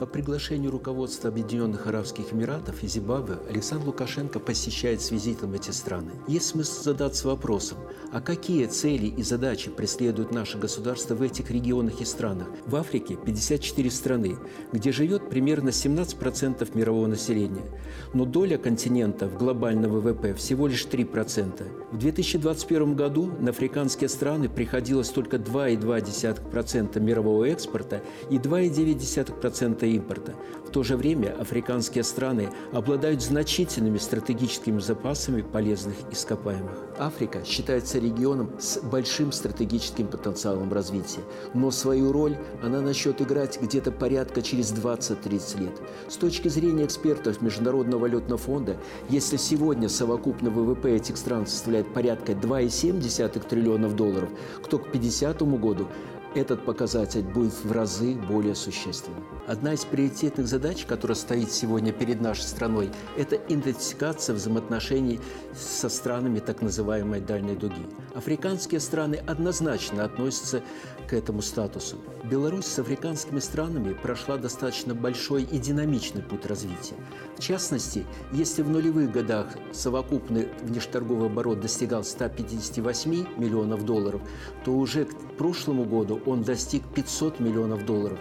По приглашению руководства Объединенных Арабских Эмиратов и Зимбабве Александр Лукашенко посещает с визитом эти страны. Есть смысл задаться вопросом, а какие цели и задачи преследует наше государство в этих регионах и странах? В Африке 54 страны, где живет примерно 17% мирового населения, но доля континента в глобальном ВВП всего лишь 3%. В 2021 году на африканские страны приходилось только 2,2% мирового экспорта и 2,9% импорта. В то же время африканские страны обладают значительными стратегическими запасами полезных ископаемых. Африка считается регионом с большим стратегическим потенциалом развития, но свою роль она начнет играть где-то порядка через 20-30 лет. С точки зрения экспертов Международного валютного фонда, если сегодня совокупный ВВП этих стран составляет порядка 2,7 триллионов долларов, то к 50 году этот показатель будет в разы более существенным. Одна из приоритетных задач, которая стоит сегодня перед нашей страной, это интенсификация взаимоотношений со странами так называемой дальней дуги. Африканские страны однозначно относятся к этому статусу. Беларусь с африканскими странами прошла достаточно большой и динамичный путь развития. В частности, если в нулевых годах совокупный внешторговый оборот достигал 158 миллионов долларов, то уже к прошлому он достиг 500 миллионов долларов.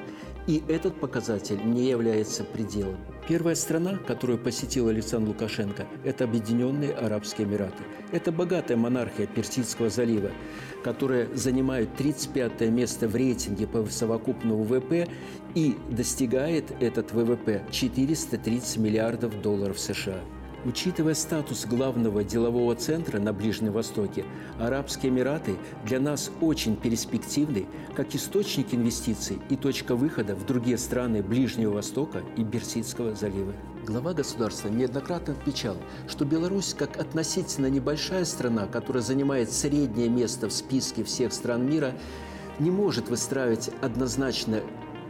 И этот показатель не является пределом. Первая страна, которую посетил Александр Лукашенко, это Объединенные Арабские Эмираты. Это богатая монархия Персидского залива, которая занимает 35 место в рейтинге по совокупному ВВП и достигает этот ВВП 430 миллиардов долларов США. Учитывая статус главного делового центра на Ближнем Востоке, Арабские Эмираты для нас очень перспективны как источник инвестиций и точка выхода в другие страны Ближнего Востока и Персидского залива. Глава государства неоднократно отмечал, что Беларусь, как относительно небольшая страна, которая занимает среднее место в списке всех стран мира, не может выстраивать однозначно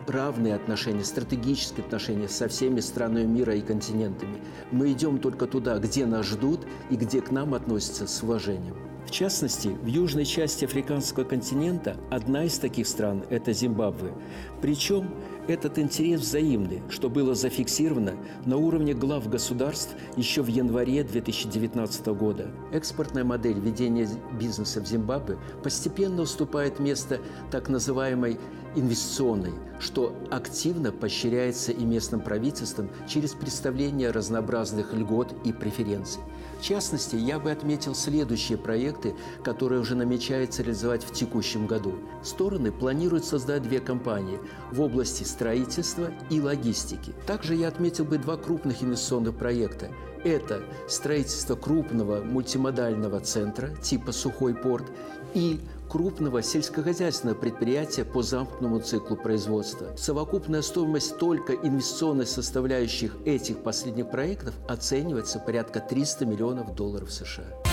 равные отношения, стратегические отношения со всеми странами мира и континентами. Мы идем только туда, где нас ждут и где к нам относятся с уважением. В частности, в южной части африканского континента одна из таких стран – это Зимбабве. Причем этот интерес взаимный, что было зафиксировано на уровне глав государств еще в январе 2019 года. Экспортная модель ведения бизнеса в Зимбабве постепенно уступает место так называемой инвестиционной, что активно поощряется и местным правительством через представление разнообразных льгот и преференций. В частности, я бы отметил следующие проекты, которые уже намечается реализовать в текущем году. Стороны планируют создать две компании в области строительства и логистики. Также я отметил бы два крупных инвестиционных проекта. Это строительство крупного мультимодального центра типа «Сухой порт» и крупного сельскохозяйственного предприятия по замкнутому циклу производства. Совокупная стоимость только инвестиционной составляющих этих последних проектов оценивается порядка 300 миллионов долларов США.